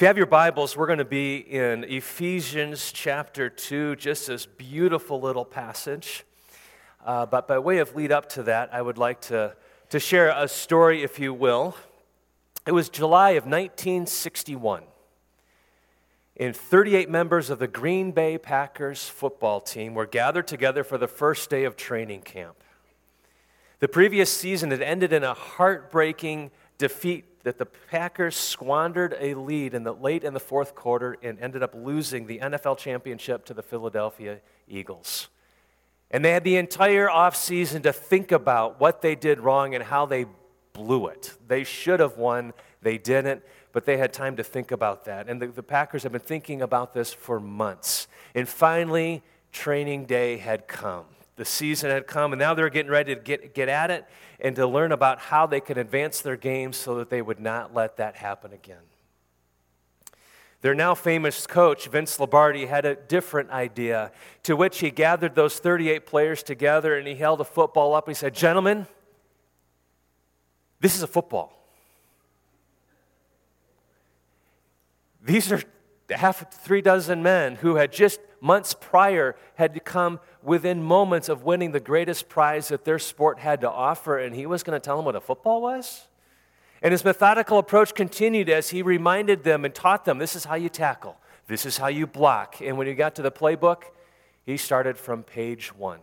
If you have your Bibles, we're going to be in Ephesians chapter 2, just this beautiful little passage. Uh, but by way of lead up to that, I would like to, to share a story, if you will. It was July of 1961, and 38 members of the Green Bay Packers football team were gathered together for the first day of training camp. The previous season had ended in a heartbreaking defeat that the Packers squandered a lead in the late in the fourth quarter and ended up losing the NFL championship to the Philadelphia Eagles. And they had the entire offseason to think about what they did wrong and how they blew it. They should have won, they didn't, but they had time to think about that. And the, the Packers have been thinking about this for months. And finally, training day had come the season had come, and now they're getting ready to get, get at it and to learn about how they can advance their game so that they would not let that happen again. Their now famous coach, Vince Lombardi, had a different idea, to which he gathered those 38 players together and he held a football up and he said, Gentlemen, this is a football. These are half three dozen men who had just months prior had come within moments of winning the greatest prize that their sport had to offer, and he was going to tell them what a football was? And his methodical approach continued as he reminded them and taught them this is how you tackle, this is how you block. And when he got to the playbook, he started from page one.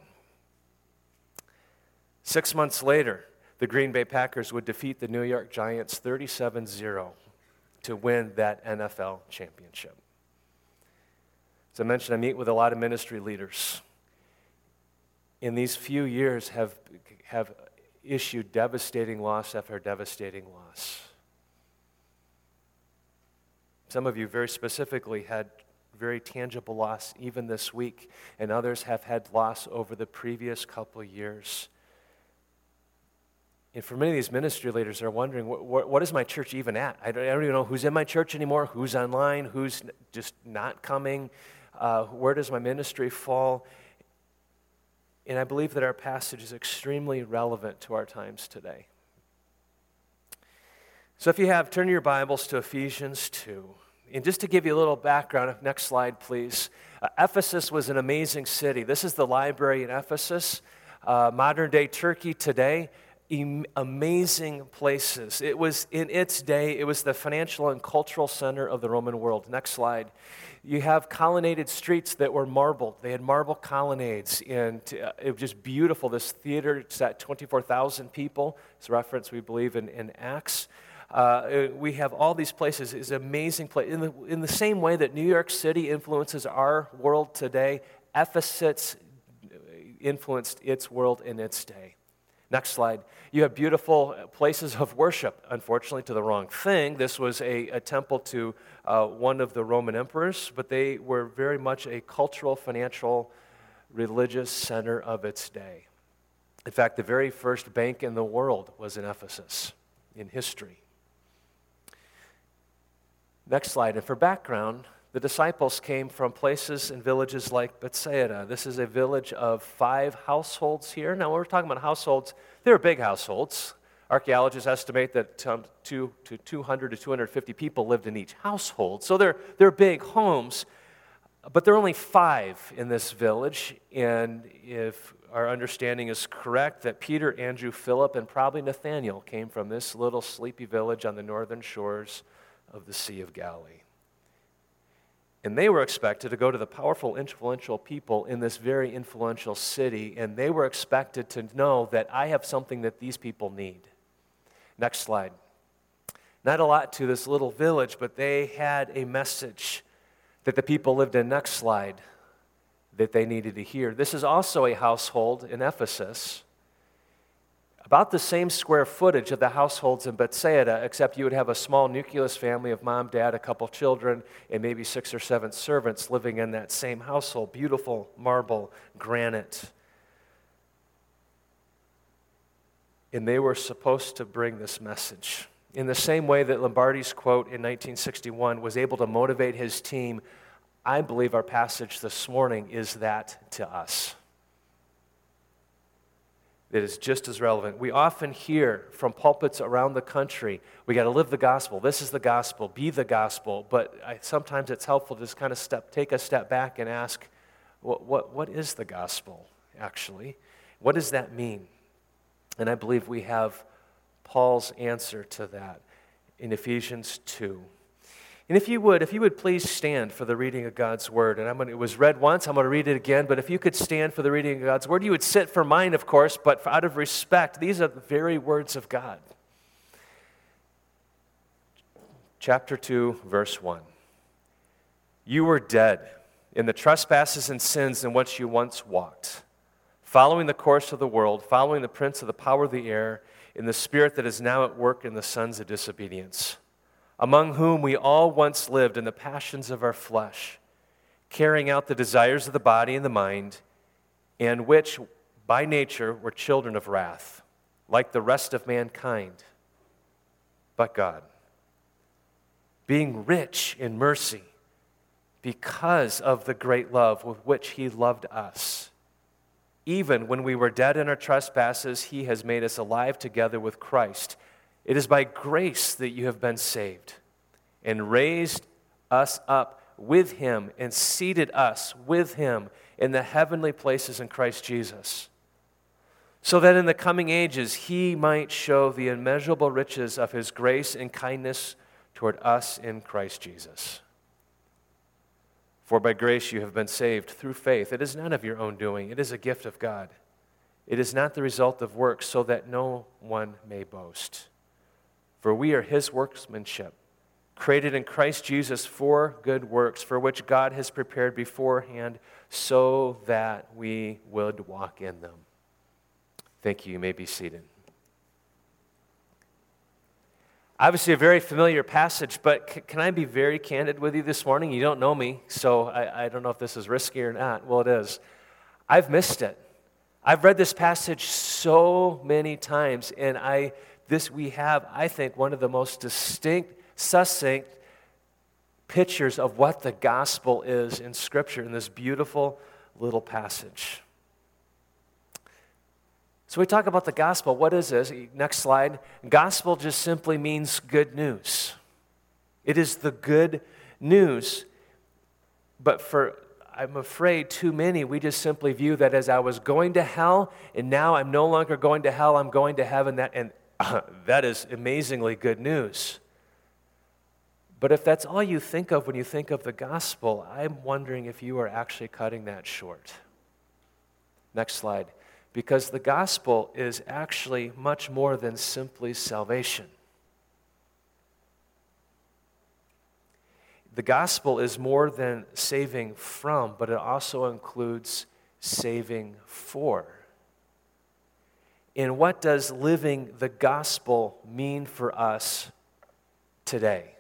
Six months later, the Green Bay Packers would defeat the New York Giants 37 0 to win that NFL championship. As I mentioned, I meet with a lot of ministry leaders. In these few years, have, have issued devastating loss after devastating loss. Some of you, very specifically, had very tangible loss even this week, and others have had loss over the previous couple years. And for many of these ministry leaders, they're wondering, what, what, is my church even at? I don't, I don't, even know who's in my church anymore, who's online, who's just not coming. Uh, where does my ministry fall? And I believe that our passage is extremely relevant to our times today. So if you have, turn your Bibles to Ephesians 2. And just to give you a little background, next slide, please. Uh, Ephesus was an amazing city. This is the library in Ephesus, uh, modern day Turkey today. Amazing places. It was in its day, it was the financial and cultural center of the Roman world. Next slide you have colonnaded streets that were marbled. They had marble colonnades, and uh, it was just beautiful. This theater sat 24,000 people. It's a reference, we believe, in, in Acts. Uh, we have all these places. It's amazing place. In the, in the same way that New York City influences our world today, Ephesus influenced its world in its day. Next slide. You have beautiful places of worship, unfortunately, to the wrong thing. This was a, a temple to uh, one of the Roman emperors, but they were very much a cultural, financial, religious center of its day. In fact, the very first bank in the world was in Ephesus in history. Next slide. And for background, the disciples came from places and villages like Bethsaida. This is a village of five households here. Now, when we're talking about households, they're big households. Archaeologists estimate that um, two to 200 to 250 people lived in each household. So they're, they're big homes, but there are only five in this village. And if our understanding is correct, that Peter, Andrew, Philip, and probably Nathaniel came from this little sleepy village on the northern shores of the Sea of Galilee. And they were expected to go to the powerful, influential people in this very influential city, and they were expected to know that I have something that these people need. Next slide. Not a lot to this little village, but they had a message that the people lived in. Next slide. That they needed to hear. This is also a household in Ephesus about the same square footage of the households in Bethsaida, except you would have a small nucleus family of mom, dad, a couple children, and maybe six or seven servants living in that same household. Beautiful marble, granite. And they were supposed to bring this message. In the same way that Lombardi's quote in 1961 was able to motivate his team, I believe our passage this morning is that to us. That is just as relevant. We often hear from pulpits around the country, we got to live the gospel. This is the gospel. Be the gospel. But I, sometimes it's helpful to just kind of step, take a step back and ask, what, what, what is the gospel, actually? What does that mean? And I believe we have Paul's answer to that in Ephesians 2. And if you would, if you would please stand for the reading of God's word. And I'm to, it was read once, I'm going to read it again, but if you could stand for the reading of God's word, you would sit for mine, of course, but out of respect, these are the very words of God. Chapter 2, verse 1. You were dead in the trespasses and sins in which you once walked, following the course of the world, following the prince of the power of the air, in the spirit that is now at work in the sons of disobedience among whom we all once lived in the passions of our flesh, carrying out the desires of the body and the mind, and which by nature were children of wrath, like the rest of mankind. But God, being rich in mercy, because of the great love with which He loved us. Even when we were dead in our trespasses, He has made us alive together with Christ. It is by grace that you have been saved, and raised us up with him, and seated us with him in the heavenly places in Christ Jesus, so that in the coming ages he might show the immeasurable riches of his grace and kindness toward us in Christ Jesus. For by grace you have been saved through faith. It is none of your own doing, it is a gift of God. It is not the result of works, so that no one may boast. For we are his workmanship, created in Christ Jesus for good works, for which God has prepared beforehand so that we would walk in them. Thank you. You may be seated. Obviously, a very familiar passage, but c- can I be very candid with you this morning? You don't know me, so I, I don't know if this is risky or not. Well, it is. I've missed it. I've read this passage so many times, and I this we have, I think, one of the most distinct, succinct pictures of what the gospel is in Scripture in this beautiful little passage. So we talk about the gospel. What is this? Next slide. Gospel just simply means good news. It is the good news. But for I'm afraid too many, we just simply view that as I was going to hell, and now I'm no longer going to hell, I'm going to heaven. That, and that is amazingly good news. But if that's all you think of when you think of the gospel, I'm wondering if you are actually cutting that short. Next slide. Because the gospel is actually much more than simply salvation. The gospel is more than saving from, but it also includes saving for. And what does living the gospel mean for us today?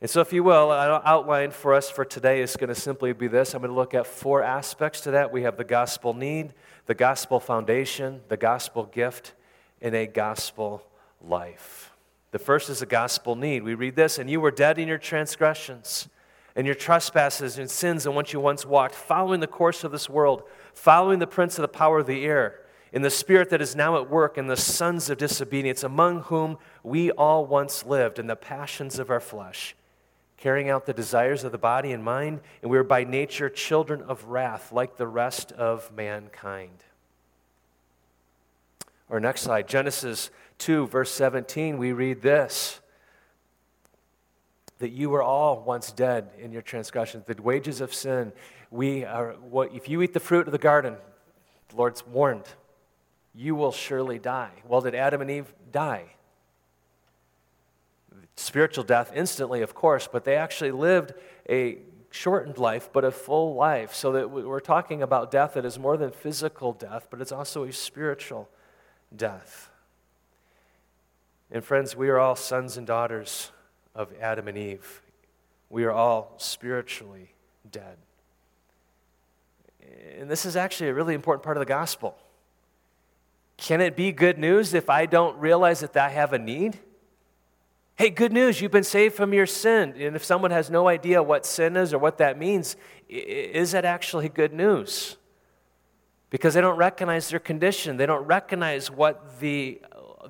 And so, if you will, an outline for us for today is going to simply be this. I'm going to look at four aspects to that. We have the gospel need, the gospel foundation, the gospel gift, and a gospel life. The first is the gospel need. We read this, and you were dead in your transgressions and your trespasses and sins in which you once walked, following the course of this world, following the prince of the power of the air, in the spirit that is now at work in the sons of disobedience, among whom we all once lived in the passions of our flesh, carrying out the desires of the body and mind, and we were by nature children of wrath, like the rest of mankind. Or next slide, Genesis 2, verse 17, we read this that you were all once dead in your transgressions, the wages of sin. We are, what, if you eat the fruit of the garden, the Lord's warned, you will surely die. Well, did Adam and Eve die? Spiritual death instantly, of course, but they actually lived a shortened life, but a full life. So that we're talking about death that is more than physical death, but it's also a spiritual death. And friends, we are all sons and daughters of Adam and Eve. We are all spiritually dead. And this is actually a really important part of the gospel. Can it be good news if I don't realize that I have a need? Hey, good news, you've been saved from your sin. And if someone has no idea what sin is or what that means, is that actually good news? because they don't recognize their condition. They don't recognize what the,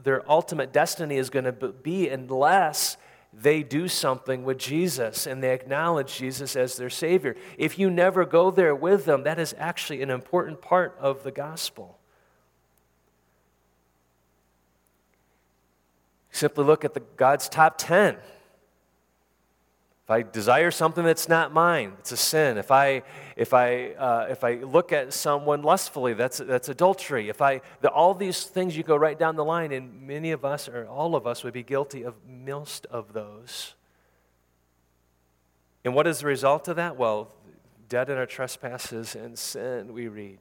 their ultimate destiny is going to be unless they do something with Jesus and they acknowledge Jesus as their Savior. If you never go there with them, that is actually an important part of the gospel. Simply look at the, God's top 10 if I desire something that's not mine, it's a sin. If I, if I, uh, if I look at someone lustfully, that's, that's adultery. If I, the, all these things you go right down the line, and many of us, or all of us, would be guilty of most of those. And what is the result of that? Well, dead in our trespasses and sin, we read.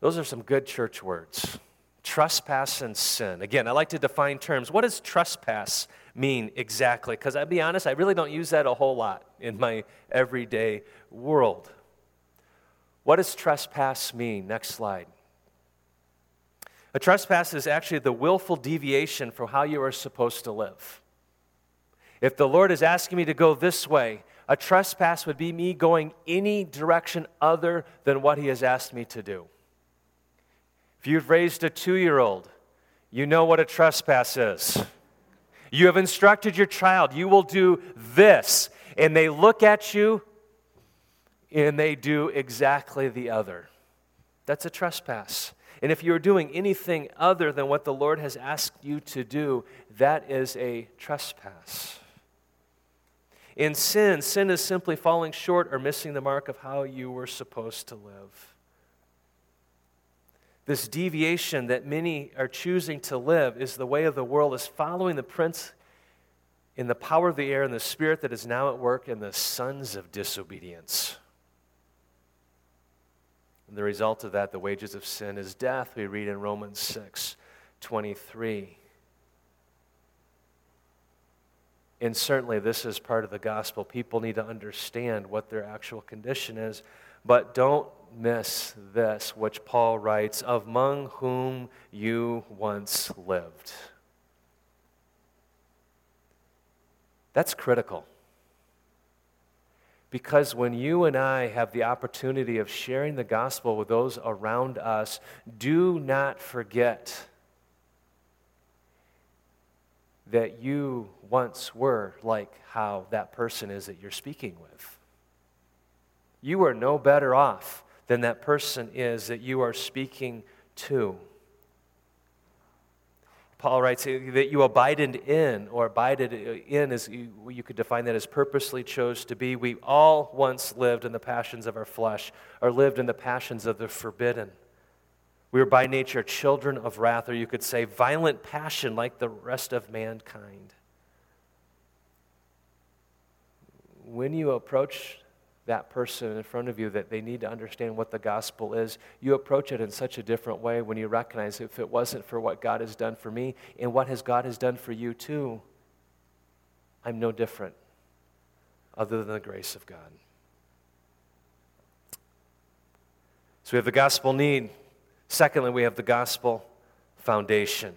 Those are some good church words. Trespass and sin. Again, I like to define terms. What is trespass mean exactly? Because I'll be honest, I really don't use that a whole lot in my everyday world. What does trespass mean? Next slide. A trespass is actually the willful deviation from how you are supposed to live. If the Lord is asking me to go this way, a trespass would be me going any direction other than what He has asked me to do. If you've raised a two year old, you know what a trespass is. You have instructed your child, you will do this. And they look at you and they do exactly the other. That's a trespass. And if you're doing anything other than what the Lord has asked you to do, that is a trespass. In sin, sin is simply falling short or missing the mark of how you were supposed to live. This deviation that many are choosing to live is the way of the world, is following the prince in the power of the air and the spirit that is now at work in the sons of disobedience. And the result of that, the wages of sin, is death, we read in Romans 6 23. And certainly, this is part of the gospel. People need to understand what their actual condition is, but don't miss this, which Paul writes, among whom you once lived. That's critical. Because when you and I have the opportunity of sharing the gospel with those around us, do not forget that you once were like how that person is that you're speaking with. You were no better off than that person is that you are speaking to. Paul writes eh, that you abided in, or abided eh, in, as you, you could define that as purposely chose to be. We all once lived in the passions of our flesh, or lived in the passions of the forbidden. We were by nature children of wrath, or you could say violent passion like the rest of mankind. When you approach that person in front of you that they need to understand what the gospel is, you approach it in such a different way when you recognize if it wasn't for what God has done for me and what has God has done for you too, I'm no different other than the grace of God. So we have the gospel need. Secondly, we have the gospel foundation.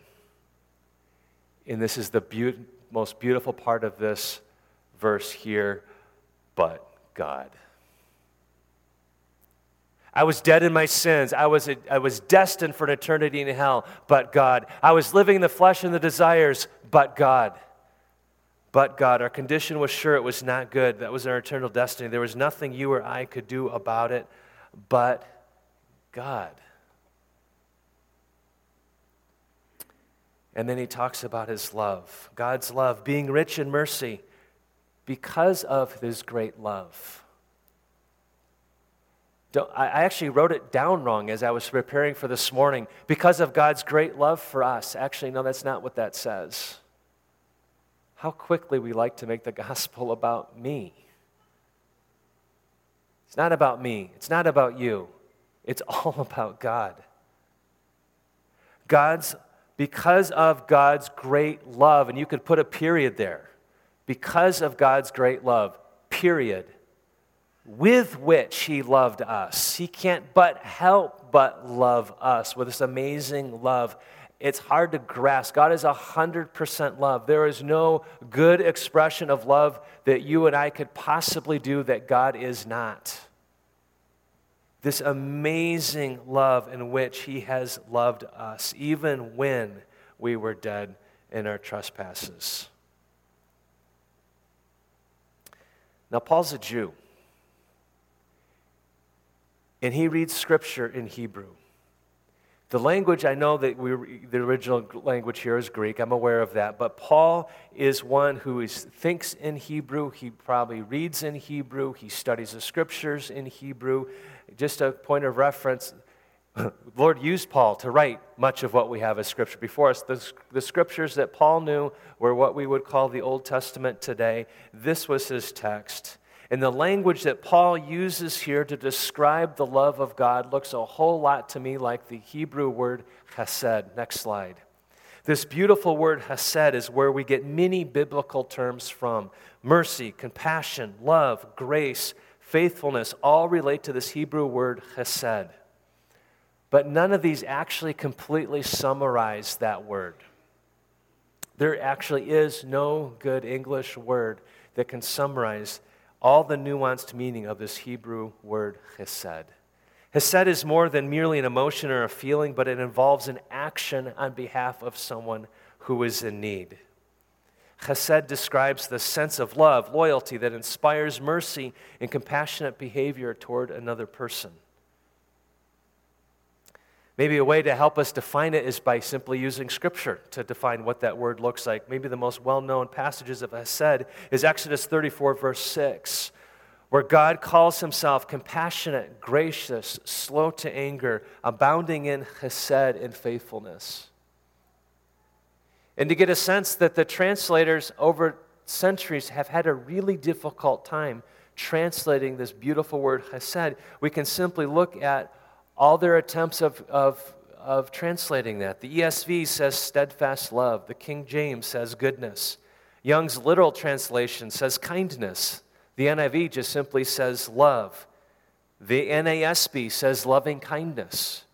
And this is the be- most beautiful part of this verse here, but God. I was dead in my sins. I was, I was destined for an eternity in hell, but God. I was living in the flesh and the desires, but God. But God. Our condition was sure it was not good. That was our eternal destiny. There was nothing you or I could do about it, but God. And then he talks about his love, God's love, being rich in mercy because of his great love. I actually wrote it down wrong as I was preparing for this morning. Because of God's great love for us. Actually, no, that's not what that says. How quickly we like to make the gospel about me. It's not about me, it's not about you, it's all about God. God's, because of God's great love, and you could put a period there because of God's great love, period, with which He loved us. He can't but help but love us with this amazing love. It's hard to grasp. God is 100% love. There is no good expression of love that you and I could possibly do that God is not. This amazing love in which He has loved us, even when we were dead in our trespasses. Now, Paul's a Jew, and he reads scripture in Hebrew. The language, I know that we, the original language here is Greek, I'm aware of that, but Paul is one who is, thinks in Hebrew. He probably reads in Hebrew. He studies the scriptures in Hebrew. Just a point of reference Lord used Paul to write much of what we have as scripture before us. The, the scriptures that Paul knew were what we would call the Old Testament today. This was his text. And the language that Paul uses here to describe the love of God looks a whole lot to me like the Hebrew word chesed. Next slide. This beautiful word chesed is where we get many biblical terms from mercy, compassion, love, grace, faithfulness, all relate to this Hebrew word chesed. But none of these actually completely summarize that word. There actually is no good English word that can summarize all the nuanced meaning of this Hebrew word chesed. Chesed is more than merely an emotion or a feeling, but it involves an action on behalf of someone who is in need. Chesed describes the sense of love, loyalty that inspires mercy and compassionate behavior toward another person. Maybe a way to help us define it is by simply using Scripture to define what that word looks like. Maybe the most well known passages of Hesed is Exodus 34, verse 6, where God calls himself compassionate, gracious, slow to anger, abounding in Hesed and faithfulness. And to get a sense that the translators over centuries have had a really difficult time translating this beautiful word Hesed, we can simply look at all their attempts of, of, of translating that. The ESV says steadfast love, the King James says goodness. Young's literal translation says kindness. The NIV just simply says love. The NASB says loving kindness.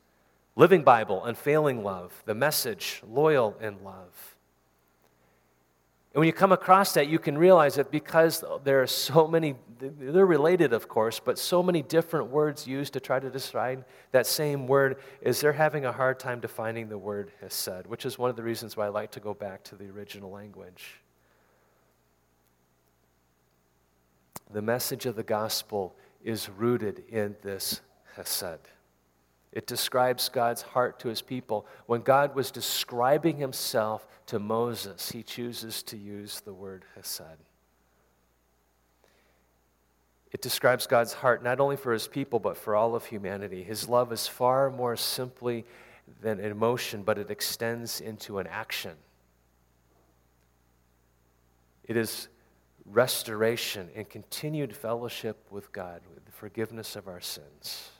Living Bible, unfailing love. The message, loyal in love. And when you come across that, you can realize that because there are so many, they're related, of course, but so many different words used to try to describe that same word, is they're having a hard time defining the word hesed, which is one of the reasons why I like to go back to the original language. The message of the gospel is rooted in this hesed. It describes God's heart to his people. When God was describing himself to Moses, he chooses to use the word hesed. It describes God's heart not only for his people, but for all of humanity. His love is far more simply than an emotion, but it extends into an action. It is restoration and continued fellowship with God, with the forgiveness of our sins.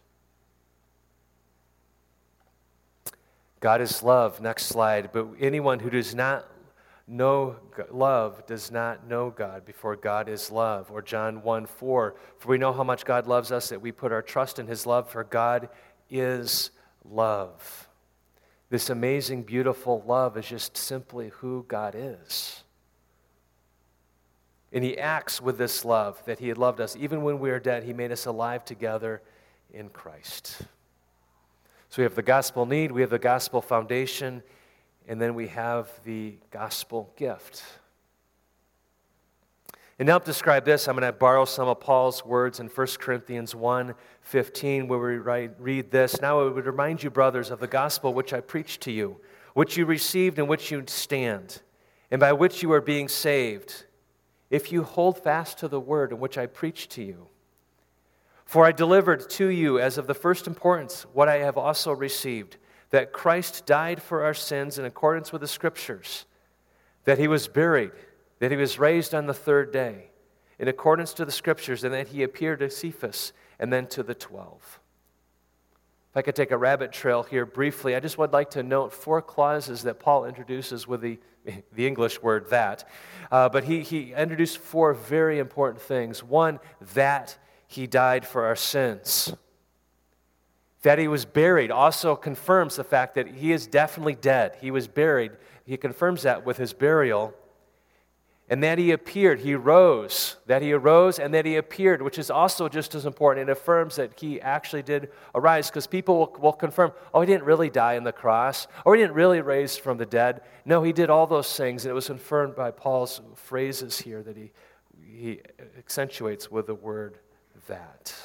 God is love. Next slide. But anyone who does not know love does not know God, before God is love. Or John 1 4. For we know how much God loves us that we put our trust in his love, for God is love. This amazing, beautiful love is just simply who God is. And he acts with this love that he had loved us. Even when we were dead, he made us alive together in Christ. So we have the gospel need, we have the gospel foundation, and then we have the gospel gift. And to help describe this, I'm going to borrow some of Paul's words in 1 Corinthians 1 15, where we write, read this. Now I would remind you, brothers, of the gospel which I preached to you, which you received and which you stand, and by which you are being saved, if you hold fast to the word in which I preached to you for I delivered to you as of the first importance what I have also received that Christ died for our sins in accordance with the Scriptures, that he was buried, that he was raised on the third day in accordance to the Scriptures, and that he appeared to Cephas and then to the twelve. If I could take a rabbit trail here briefly, I just would like to note four clauses that Paul introduces with the, the English word that. Uh, but he, he introduced four very important things. One, that he died for our sins. That he was buried also confirms the fact that he is definitely dead. He was buried. He confirms that with his burial. and that he appeared. He rose, that he arose, and that he appeared, which is also just as important. It affirms that he actually did arise because people will, will, confirm, oh, he didn't really die on the cross, or he didn't really raise from the dead. No, he did all those things, and it was confirmed by Paul's phrases here that he, he accentuates with the word that.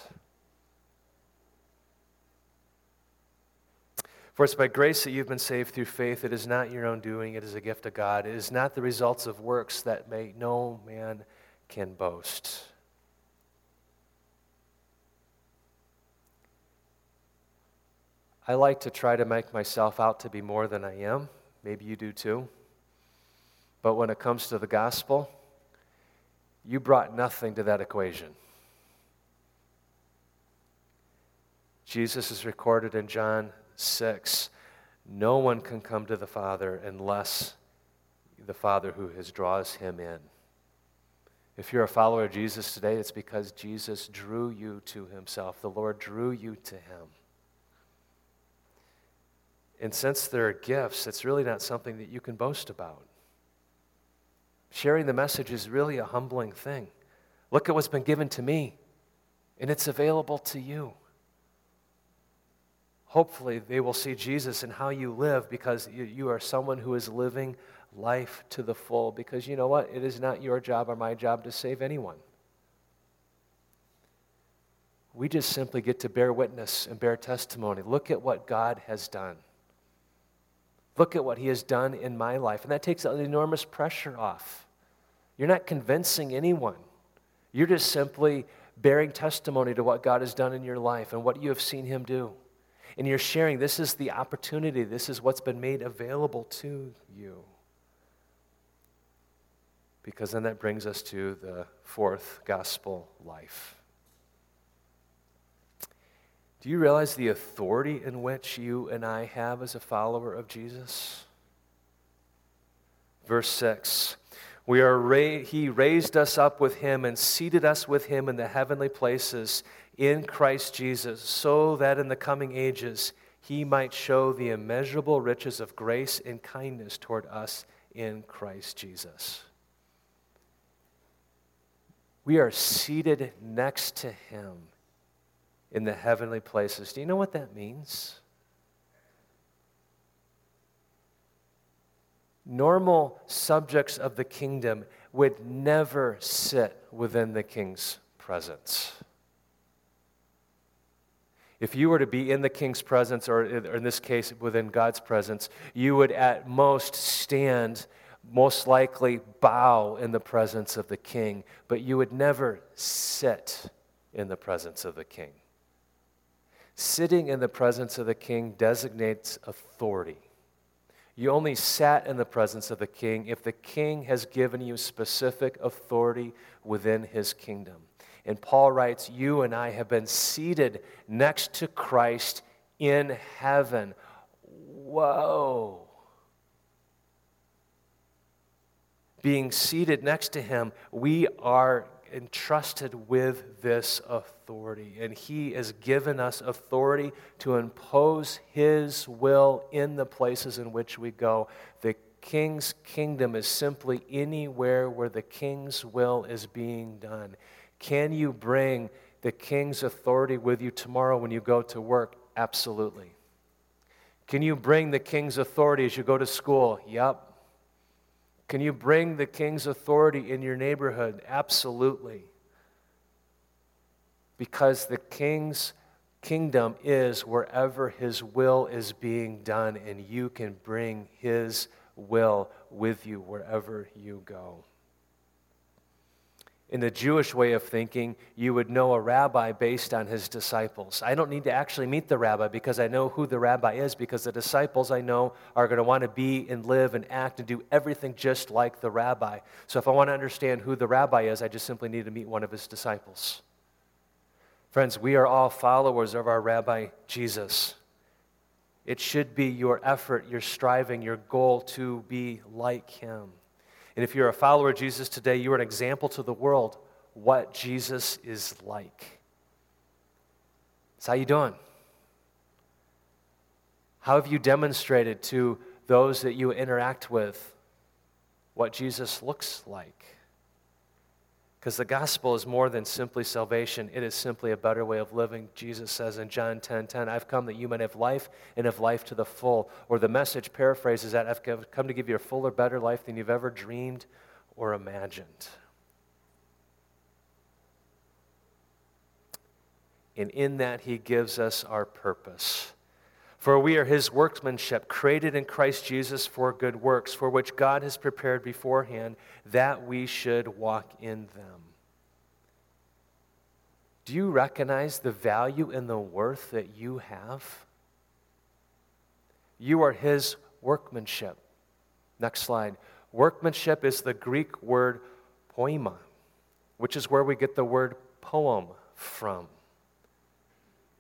For it's by grace that you've been saved through faith. It is not your own doing, it is a gift of God. It is not the results of works that may no man can boast. I like to try to make myself out to be more than I am. Maybe you do too. But when it comes to the gospel, you brought nothing to that equation. Jesus is recorded in John 6 No one can come to the Father unless the Father who has draws him in. If you're a follower of Jesus today, it's because Jesus drew you to himself. The Lord drew you to him. And since there are gifts, it's really not something that you can boast about. Sharing the message is really a humbling thing. Look at what's been given to me, and it's available to you hopefully they will see Jesus in how you live because you, you, are someone who is living life to the full. Because you know what? It is not your job or my job to save anyone. We just simply get to bear witness and bear testimony. Look at what God has done. Look at what He has done in my life. And that takes an enormous pressure off. You're not convincing anyone, you're just simply bearing testimony to what God has done in your life and what you have seen Him do and you're sharing this is the opportunity, this is what's been made available to you. Because then that brings us to the fourth gospel life. Do you realize the authority in which you and I have as a follower of Jesus? Verse 6 we are ra- He raised us up with Him and seated us with Him in the heavenly places in Christ Jesus, so that in the coming ages He might show the immeasurable riches of grace and kindness toward us in Christ Jesus. We are seated next to Him in the heavenly places. Do you know what that means? normal subjects of the kingdom would never sit within the king's presence. If you were to be in the king's presence, or in this case, within God's presence, you would at most stand, most likely bow in the presence of the king, but you would never sit in the presence of the king. Sitting in the presence of the king designates authority. You only sat in the presence of the king if the king has given you specific authority within his kingdom. And Paul writes, You and I have been seated next to Christ in heaven. Whoa. Being seated next to him, we are entrusted with this authority. And He has given us authority to impose His will in the places in which we go. The King's kingdom is simply anywhere where the King's will is being done. Can you bring the King's authority with you tomorrow when you go to work? Absolutely. Can you bring the King's authority as you go to school? Yep. Can you bring the king's authority in your neighborhood? Absolutely. Because the king's kingdom is wherever his will is being done, and you can bring his will with you wherever you go. In the Jewish way of thinking, you would know a rabbi based on his disciples. I don't need to actually meet the rabbi because I know who the rabbi is, because the disciples I know are going to want to be and live and act and do everything just like the rabbi. So if I want to understand who the rabbi is, I just simply need to meet one of his disciples. Friends, we are all followers of our rabbi Jesus. It should be your effort, your striving, your goal to be like him. And if you're a follower of Jesus today, you're an example to the world what Jesus is like. So how you doing? How have you demonstrated to those that you interact with what Jesus looks like? Because the gospel is more than simply salvation, it is simply a better way of living. Jesus says in John 10 10, I've come that you might have life and have life to the full. Or the message paraphrases that I've come to give you a fuller, better life than you've ever dreamed or imagined. And in that, he gives us our purpose. For we are his workmanship, created in Christ Jesus for good works, for which God has prepared beforehand that we should walk in them. Do you recognize the value and the worth that you have? You are his workmanship. Next slide. Workmanship is the Greek word poema, which is where we get the word poem from. Have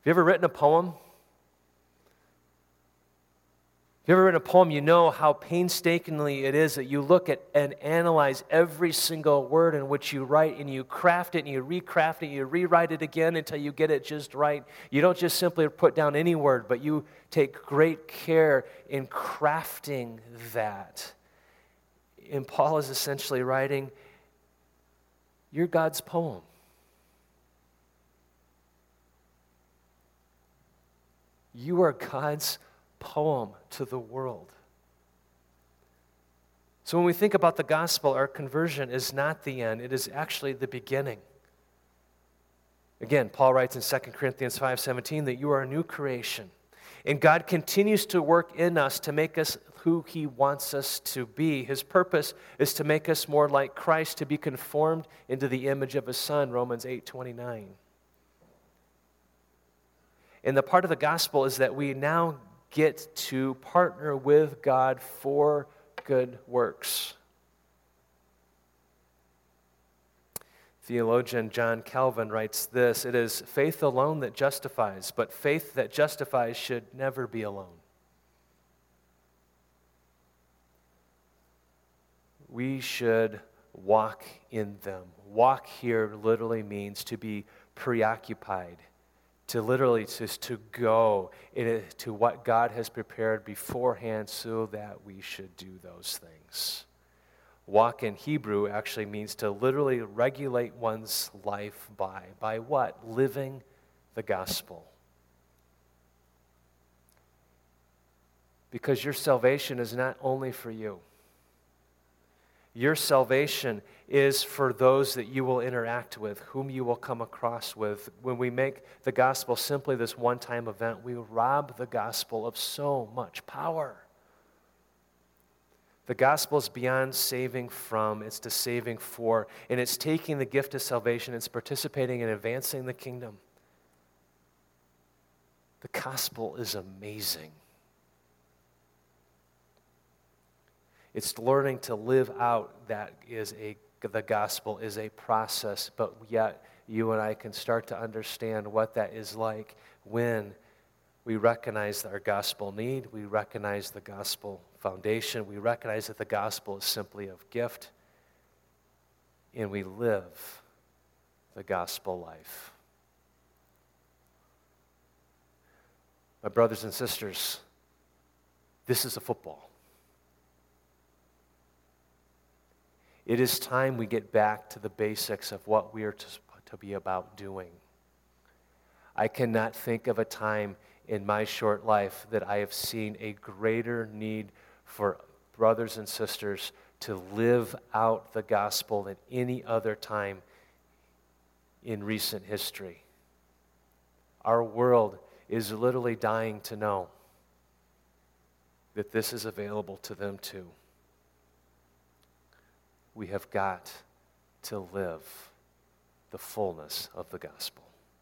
you ever written a poem? You ever written a poem, you know how painstakingly it is that you look at and analyze every single word in which you write and you craft it and you recraft it, and you rewrite it again until you get it just right. You don't just simply put down any word, but you take great care in crafting that. And Paul is essentially writing, You're God's poem. You are God's poem to the world. So when we think about the gospel, our conversion is not the end, it is actually the beginning. Again, Paul writes in 2 Corinthians 5:17 that you are a new creation. And God continues to work in us to make us who he wants us to be. His purpose is to make us more like Christ, to be conformed into the image of his son, Romans 8:29. And the part of the gospel is that we now get to partner with God for good works. Theologian John Calvin writes this It is faith alone that justifies, but faith that justifies should never be alone. We should walk in them. Walk here literally means to be preoccupied to literally just to go to what God has prepared beforehand so that we should do those things. Walk in Hebrew actually means to literally regulate one's life by. By what? Living the gospel. Because your salvation is not only for you. Your salvation is for those that you will interact with, whom you will come across with. When we make the gospel simply this one time event, we rob the gospel of so much power. The gospel is beyond saving from, it's to saving for. And it's taking the gift of salvation, it's participating in advancing the kingdom. The gospel is amazing. It's learning to live out that is a the gospel is a process, but yet you and I can start to understand what that is like when we recognize our gospel need, we recognize the gospel foundation, we recognize that the gospel is simply of gift, and we live the gospel life. My brothers and sisters, this is a football. It is time we get back to the basics of what we are to, to be about doing. I cannot think of a time in my short life that I have seen a greater need for brothers and sisters to live out the gospel than any other time in recent history. Our world is literally dying to know that this is available to them too we have got to live the fullness of the gospel.